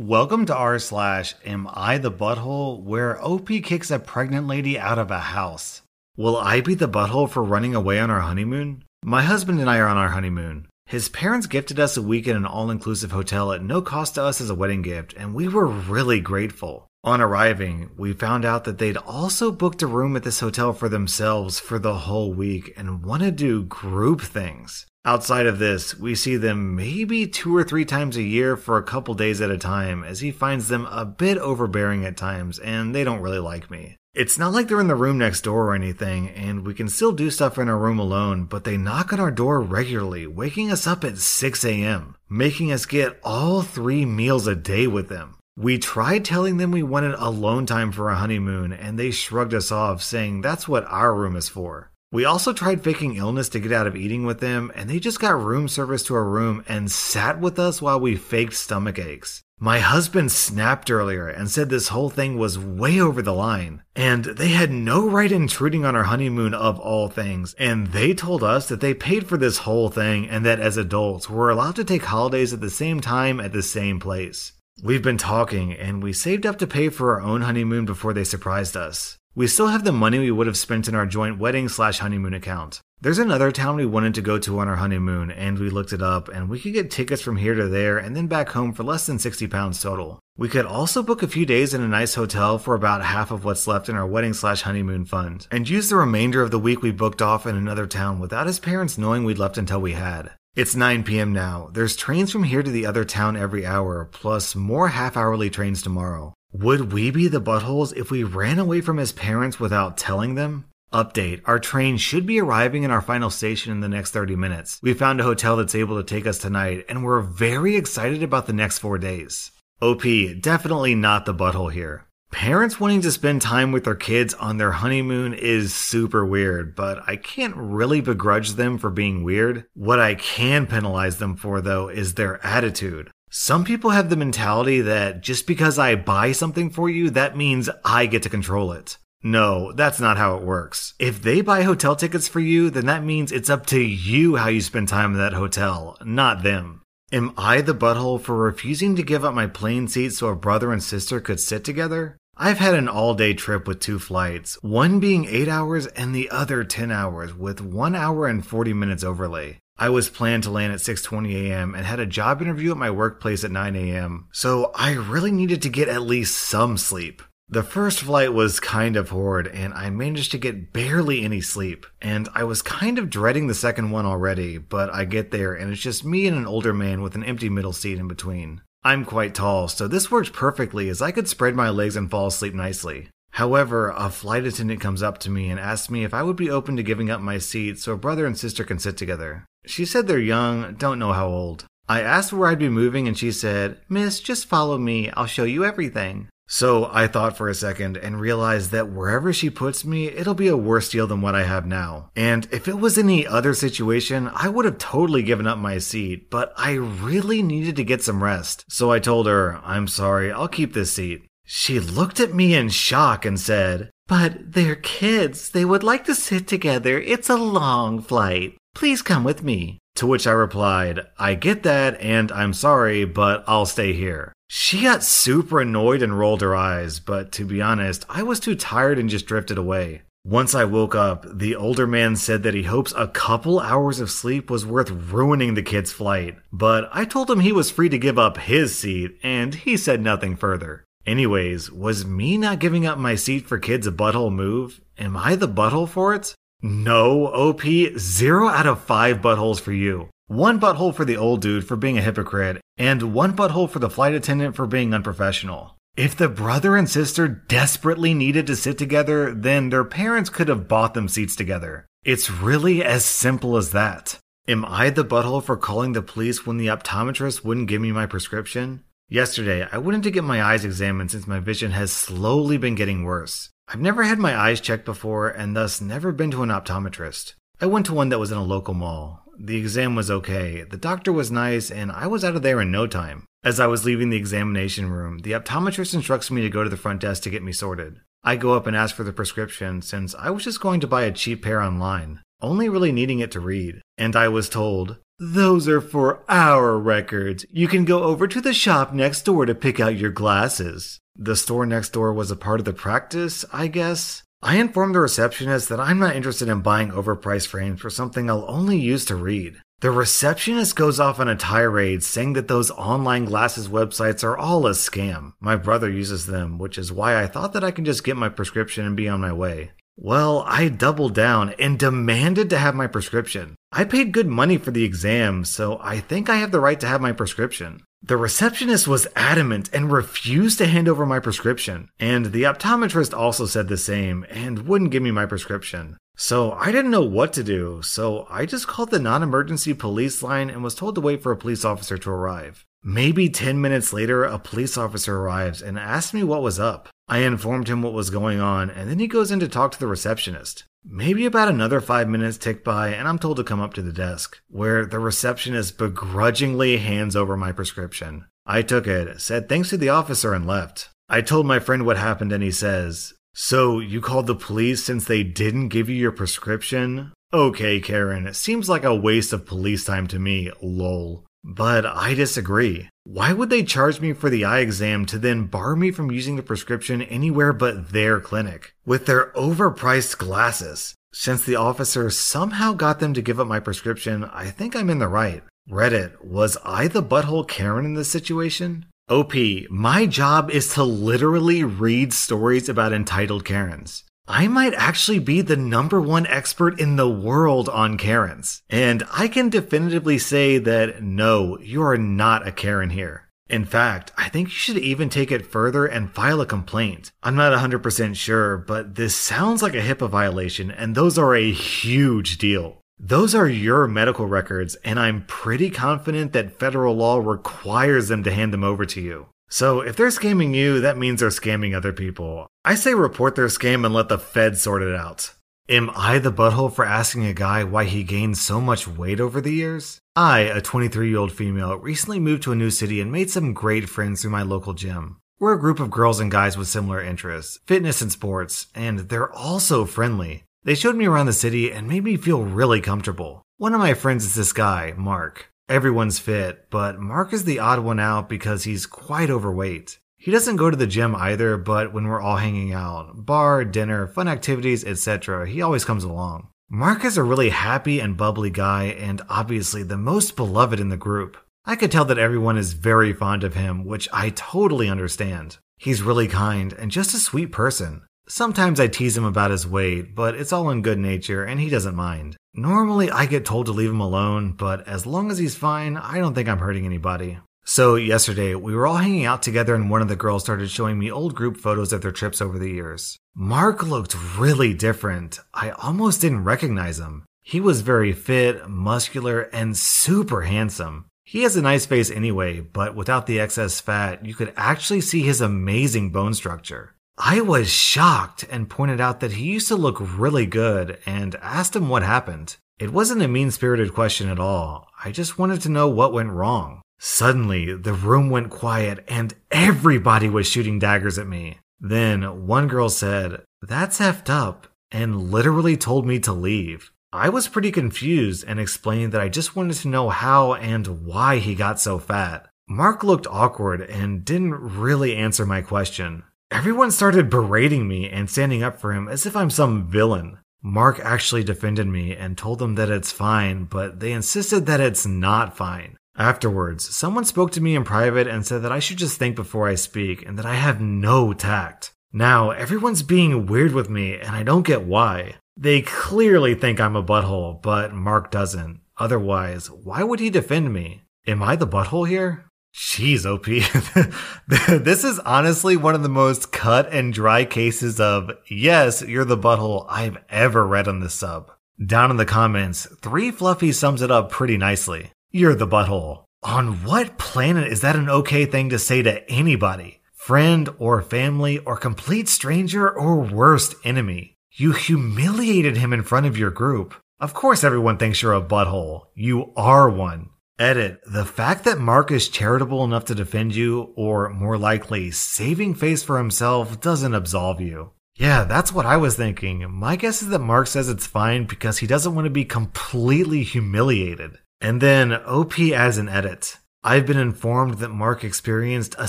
Welcome to r slash Am I the Butthole, where OP kicks a pregnant lady out of a house. Will I be the butthole for running away on our honeymoon? My husband and I are on our honeymoon. His parents gifted us a week in an all inclusive hotel at no cost to us as a wedding gift, and we were really grateful. On arriving, we found out that they'd also booked a room at this hotel for themselves for the whole week and want to do group things. Outside of this, we see them maybe two or three times a year for a couple days at a time, as he finds them a bit overbearing at times, and they don't really like me. It's not like they're in the room next door or anything, and we can still do stuff in our room alone, but they knock on our door regularly, waking us up at 6 a.m., making us get all three meals a day with them. We tried telling them we wanted alone time for our honeymoon, and they shrugged us off, saying that's what our room is for. We also tried faking illness to get out of eating with them, and they just got room service to our room and sat with us while we faked stomach aches. My husband snapped earlier and said this whole thing was way over the line, and they had no right intruding on our honeymoon of all things, and they told us that they paid for this whole thing and that as adults we're allowed to take holidays at the same time at the same place. We've been talking, and we saved up to pay for our own honeymoon before they surprised us. We still have the money we would have spent in our joint wedding slash honeymoon account. There's another town we wanted to go to on our honeymoon, and we looked it up, and we could get tickets from here to there and then back home for less than 60 pounds total. We could also book a few days in a nice hotel for about half of what's left in our wedding slash honeymoon fund, and use the remainder of the week we booked off in another town without his parents knowing we'd left until we had. It's 9 p.m. now. There's trains from here to the other town every hour, plus more half hourly trains tomorrow. Would we be the buttholes if we ran away from his parents without telling them? Update Our train should be arriving in our final station in the next 30 minutes. We found a hotel that's able to take us tonight, and we're very excited about the next four days. OP, definitely not the butthole here. Parents wanting to spend time with their kids on their honeymoon is super weird, but I can't really begrudge them for being weird. What I can penalize them for, though, is their attitude. Some people have the mentality that just because I buy something for you, that means I get to control it. No, that's not how it works. If they buy hotel tickets for you, then that means it's up to you how you spend time in that hotel, not them. Am I the butthole for refusing to give up my plane seat so a brother and sister could sit together? I've had an all day trip with two flights, one being 8 hours and the other 10 hours, with 1 hour and 40 minutes overlay. I was planned to land at 6:20 a.m. and had a job interview at my workplace at 9 a.m. So I really needed to get at least some sleep. The first flight was kind of horrid and I managed to get barely any sleep. And I was kind of dreading the second one already, but I get there and it's just me and an older man with an empty middle seat in between. I'm quite tall, so this worked perfectly as I could spread my legs and fall asleep nicely. However, a flight attendant comes up to me and asks me if I would be open to giving up my seat so a brother and sister can sit together. She said they're young, don't know how old. I asked where I'd be moving and she said, Miss, just follow me, I'll show you everything. So I thought for a second and realized that wherever she puts me, it'll be a worse deal than what I have now. And if it was any other situation, I would have totally given up my seat, but I really needed to get some rest. So I told her, I'm sorry, I'll keep this seat. She looked at me in shock and said, But they're kids. They would like to sit together. It's a long flight. Please come with me. To which I replied, I get that and I'm sorry, but I'll stay here. She got super annoyed and rolled her eyes, but to be honest, I was too tired and just drifted away. Once I woke up, the older man said that he hopes a couple hours of sleep was worth ruining the kid's flight, but I told him he was free to give up his seat, and he said nothing further. Anyways, was me not giving up my seat for kids a butthole move? Am I the butthole for it? No, OP, zero out of five buttholes for you. One butthole for the old dude for being a hypocrite, and one butthole for the flight attendant for being unprofessional. If the brother and sister desperately needed to sit together, then their parents could have bought them seats together. It's really as simple as that. Am I the butthole for calling the police when the optometrist wouldn't give me my prescription? Yesterday, I went in to get my eyes examined since my vision has slowly been getting worse. I've never had my eyes checked before and thus never been to an optometrist. I went to one that was in a local mall. The exam was okay, the doctor was nice, and I was out of there in no time. As I was leaving the examination room, the optometrist instructs me to go to the front desk to get me sorted. I go up and ask for the prescription since I was just going to buy a cheap pair online, only really needing it to read. And I was told, Those are for our records. You can go over to the shop next door to pick out your glasses. The store next door was a part of the practice, I guess. I informed the receptionist that I'm not interested in buying overpriced frames for something I'll only use to read. The receptionist goes off on a tirade saying that those online glasses websites are all a scam. My brother uses them, which is why I thought that I can just get my prescription and be on my way. Well, I doubled down and demanded to have my prescription. I paid good money for the exam, so I think I have the right to have my prescription. The receptionist was adamant and refused to hand over my prescription, and the optometrist also said the same and wouldn't give me my prescription. So I didn't know what to do, so I just called the non emergency police line and was told to wait for a police officer to arrive. Maybe 10 minutes later, a police officer arrives and asks me what was up. I informed him what was going on, and then he goes in to talk to the receptionist. Maybe about another five minutes tick by, and I'm told to come up to the desk, where the receptionist begrudgingly hands over my prescription. I took it, said thanks to the officer, and left. I told my friend what happened, and he says, So, you called the police since they didn't give you your prescription? Okay, Karen, it seems like a waste of police time to me, lol. But I disagree. Why would they charge me for the eye exam to then bar me from using the prescription anywhere but their clinic with their overpriced glasses? Since the officer somehow got them to give up my prescription, I think I'm in the right. Reddit, was I the butthole Karen in this situation? OP, my job is to literally read stories about entitled Karens. I might actually be the number one expert in the world on Karens. And I can definitively say that no, you are not a Karen here. In fact, I think you should even take it further and file a complaint. I'm not 100% sure, but this sounds like a HIPAA violation, and those are a huge deal. Those are your medical records, and I'm pretty confident that federal law requires them to hand them over to you. So if they're scamming you, that means they're scamming other people. I say report their scam and let the Fed sort it out. Am I the butthole for asking a guy why he gained so much weight over the years? I, a 23 year old female, recently moved to a new city and made some great friends through my local gym. We're a group of girls and guys with similar interests, fitness and sports, and they're all so friendly. They showed me around the city and made me feel really comfortable. One of my friends is this guy, Mark. Everyone's fit, but Mark is the odd one out because he's quite overweight. He doesn't go to the gym either, but when we're all hanging out, bar, dinner, fun activities, etc., he always comes along. Mark is a really happy and bubbly guy, and obviously the most beloved in the group. I could tell that everyone is very fond of him, which I totally understand. He's really kind and just a sweet person. Sometimes I tease him about his weight, but it's all in good nature and he doesn't mind. Normally I get told to leave him alone, but as long as he's fine, I don't think I'm hurting anybody. So, yesterday, we were all hanging out together, and one of the girls started showing me old group photos of their trips over the years. Mark looked really different. I almost didn't recognize him. He was very fit, muscular, and super handsome. He has a nice face anyway, but without the excess fat, you could actually see his amazing bone structure. I was shocked and pointed out that he used to look really good and asked him what happened. It wasn't a mean spirited question at all. I just wanted to know what went wrong. Suddenly, the room went quiet and everybody was shooting daggers at me. Then one girl said, That's effed up, and literally told me to leave. I was pretty confused and explained that I just wanted to know how and why he got so fat. Mark looked awkward and didn't really answer my question. Everyone started berating me and standing up for him as if I'm some villain. Mark actually defended me and told them that it's fine, but they insisted that it's not fine. Afterwards, someone spoke to me in private and said that I should just think before I speak and that I have no tact. Now, everyone's being weird with me and I don't get why. They clearly think I'm a butthole, but Mark doesn't. Otherwise, why would he defend me? Am I the butthole here? Jeez, OP. this is honestly one of the most cut and dry cases of, yes, you're the butthole I've ever read on this sub. Down in the comments, Three Fluffy sums it up pretty nicely. You're the butthole. On what planet is that an okay thing to say to anybody? Friend or family or complete stranger or worst enemy? You humiliated him in front of your group. Of course everyone thinks you're a butthole. You are one. Edit. The fact that Mark is charitable enough to defend you, or more likely, saving face for himself, doesn't absolve you. Yeah, that's what I was thinking. My guess is that Mark says it's fine because he doesn't want to be completely humiliated. And then OP as an edit. I've been informed that Mark experienced a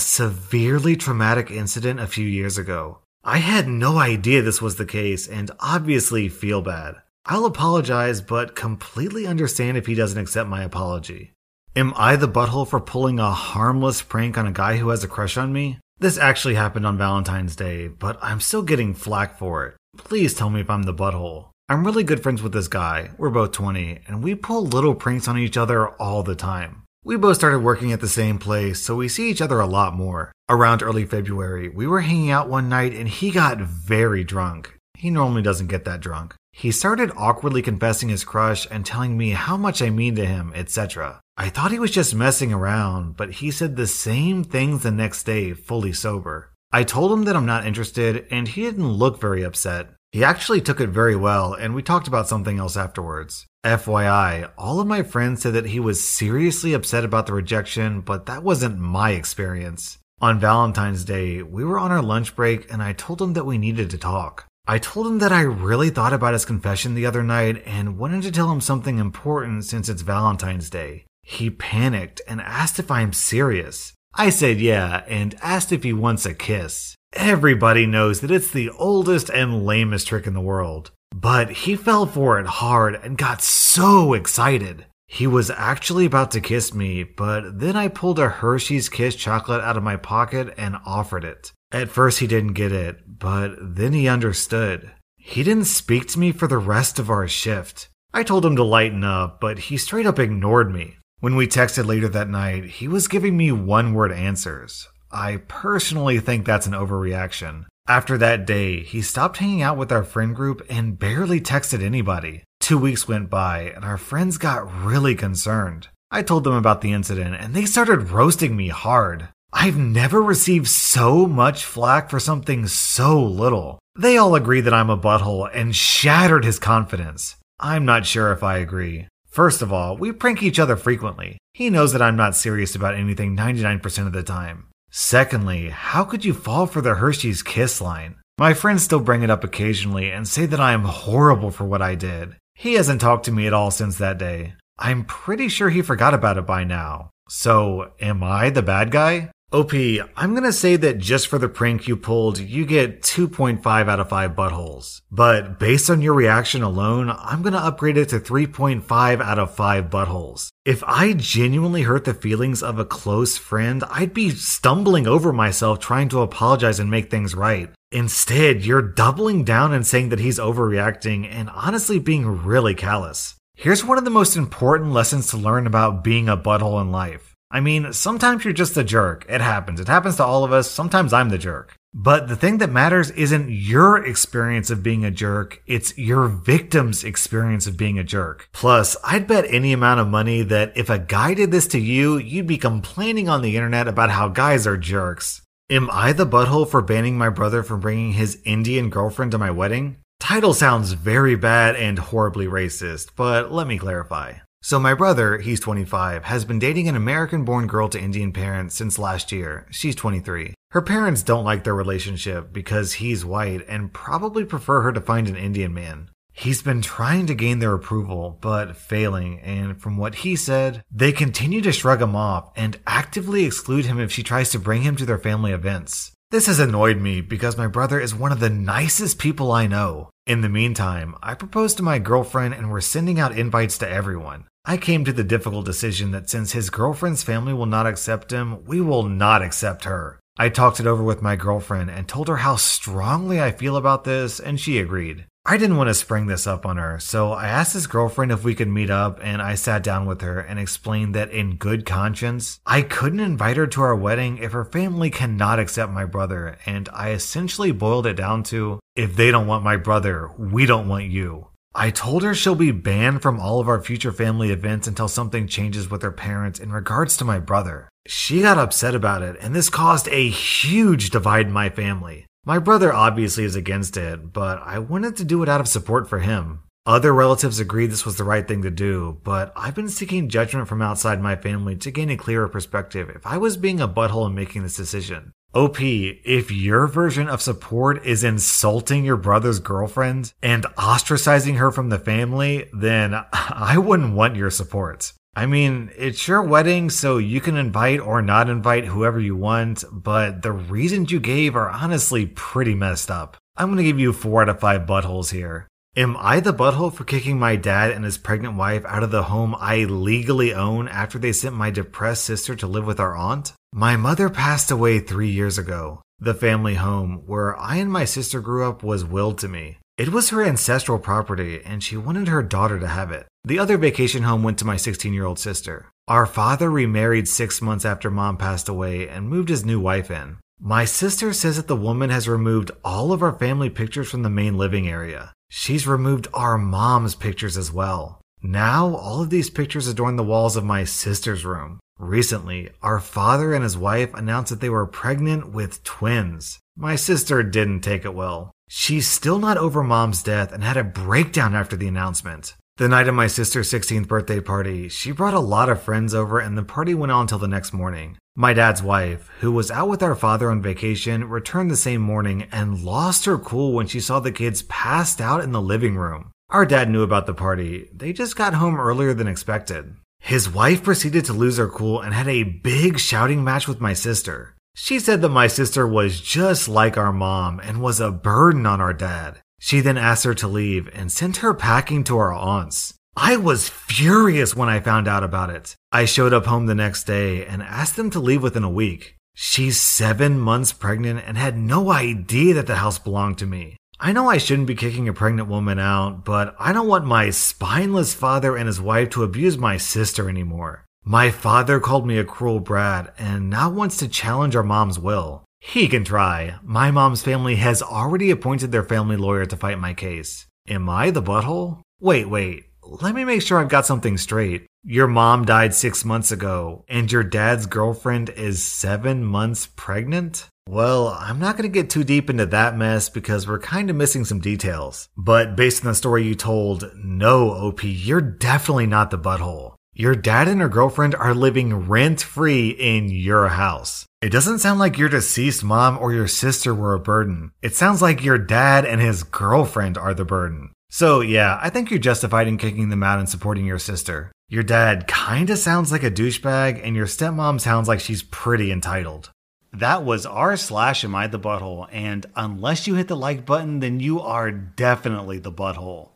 severely traumatic incident a few years ago. I had no idea this was the case and obviously feel bad. I'll apologize, but completely understand if he doesn't accept my apology. Am I the butthole for pulling a harmless prank on a guy who has a crush on me? This actually happened on Valentine's Day, but I'm still getting flack for it. Please tell me if I'm the butthole. I'm really good friends with this guy. We're both 20, and we pull little pranks on each other all the time. We both started working at the same place, so we see each other a lot more. Around early February, we were hanging out one night and he got very drunk. He normally doesn't get that drunk. He started awkwardly confessing his crush and telling me how much I mean to him, etc. I thought he was just messing around, but he said the same things the next day, fully sober. I told him that I'm not interested, and he didn't look very upset. He actually took it very well, and we talked about something else afterwards. FYI, all of my friends said that he was seriously upset about the rejection, but that wasn't my experience. On Valentine's Day, we were on our lunch break and I told him that we needed to talk. I told him that I really thought about his confession the other night and wanted to tell him something important since it's Valentine's Day. He panicked and asked if I'm serious. I said yeah and asked if he wants a kiss. Everybody knows that it's the oldest and lamest trick in the world. But he fell for it hard and got so excited. He was actually about to kiss me, but then I pulled a Hershey's Kiss chocolate out of my pocket and offered it. At first, he didn't get it, but then he understood. He didn't speak to me for the rest of our shift. I told him to lighten up, but he straight up ignored me. When we texted later that night, he was giving me one word answers. I personally think that's an overreaction. After that day, he stopped hanging out with our friend group and barely texted anybody. Two weeks went by, and our friends got really concerned. I told them about the incident, and they started roasting me hard. I've never received so much flack for something so little. They all agree that I'm a butthole and shattered his confidence. I'm not sure if I agree. First of all, we prank each other frequently. He knows that I'm not serious about anything 99% of the time. Secondly, how could you fall for the Hershey's Kiss line? My friends still bring it up occasionally and say that I am horrible for what I did. He hasn't talked to me at all since that day. I'm pretty sure he forgot about it by now. So, am I the bad guy? OP, I'm gonna say that just for the prank you pulled, you get 2.5 out of 5 buttholes. But based on your reaction alone, I'm gonna upgrade it to 3.5 out of 5 buttholes. If I genuinely hurt the feelings of a close friend, I'd be stumbling over myself trying to apologize and make things right. Instead, you're doubling down and saying that he's overreacting and honestly being really callous. Here's one of the most important lessons to learn about being a butthole in life. I mean, sometimes you're just a jerk. It happens. It happens to all of us. Sometimes I'm the jerk. But the thing that matters isn't your experience of being a jerk, it's your victim's experience of being a jerk. Plus, I'd bet any amount of money that if a guy did this to you, you'd be complaining on the internet about how guys are jerks. Am I the butthole for banning my brother from bringing his Indian girlfriend to my wedding? Title sounds very bad and horribly racist, but let me clarify. So my brother, he's 25, has been dating an American born girl to Indian parents since last year. She's 23. Her parents don't like their relationship because he's white and probably prefer her to find an Indian man. He's been trying to gain their approval, but failing, and from what he said, they continue to shrug him off and actively exclude him if she tries to bring him to their family events. This has annoyed me because my brother is one of the nicest people I know. In the meantime, I proposed to my girlfriend and we're sending out invites to everyone. I came to the difficult decision that since his girlfriend's family will not accept him, we will not accept her. I talked it over with my girlfriend and told her how strongly I feel about this, and she agreed. I didn't want to spring this up on her, so I asked his girlfriend if we could meet up, and I sat down with her and explained that in good conscience, I couldn't invite her to our wedding if her family cannot accept my brother, and I essentially boiled it down to if they don't want my brother, we don't want you. I told her she'll be banned from all of our future family events until something changes with her parents in regards to my brother. She got upset about it, and this caused a huge divide in my family. My brother obviously is against it, but I wanted to do it out of support for him. Other relatives agreed this was the right thing to do, but I've been seeking judgment from outside my family to gain a clearer perspective if I was being a butthole in making this decision. OP, if your version of support is insulting your brother's girlfriend and ostracizing her from the family, then I wouldn't want your support. I mean, it's your wedding, so you can invite or not invite whoever you want, but the reasons you gave are honestly pretty messed up. I'm gonna give you four out of five buttholes here. Am I the butthole for kicking my dad and his pregnant wife out of the home I legally own after they sent my depressed sister to live with our aunt? My mother passed away three years ago. The family home where I and my sister grew up was willed to me. It was her ancestral property, and she wanted her daughter to have it. The other vacation home went to my 16 year old sister. Our father remarried six months after mom passed away and moved his new wife in. My sister says that the woman has removed all of our family pictures from the main living area. She's removed our mom's pictures as well. Now, all of these pictures adorn the walls of my sister's room. Recently, our father and his wife announced that they were pregnant with twins. My sister didn't take it well. She's still not over mom's death and had a breakdown after the announcement. The night of my sister's 16th birthday party, she brought a lot of friends over and the party went on till the next morning. My dad's wife, who was out with our father on vacation, returned the same morning and lost her cool when she saw the kids passed out in the living room. Our dad knew about the party, they just got home earlier than expected. His wife proceeded to lose her cool and had a big shouting match with my sister. She said that my sister was just like our mom and was a burden on our dad. She then asked her to leave and sent her packing to our aunts. I was furious when I found out about it. I showed up home the next day and asked them to leave within a week. She's seven months pregnant and had no idea that the house belonged to me. I know I shouldn't be kicking a pregnant woman out, but I don't want my spineless father and his wife to abuse my sister anymore. My father called me a cruel brat and now wants to challenge our mom's will. He can try. My mom's family has already appointed their family lawyer to fight my case. Am I the butthole? Wait, wait. Let me make sure I've got something straight. Your mom died six months ago, and your dad's girlfriend is seven months pregnant? Well, I'm not going to get too deep into that mess because we're kind of missing some details. But based on the story you told, no, OP, you're definitely not the butthole. Your dad and her girlfriend are living rent free in your house. It doesn't sound like your deceased mom or your sister were a burden. It sounds like your dad and his girlfriend are the burden. So, yeah, I think you're justified in kicking them out and supporting your sister. Your dad kinda sounds like a douchebag, and your stepmom sounds like she's pretty entitled. That was r slash am I the butthole, and unless you hit the like button, then you are definitely the butthole.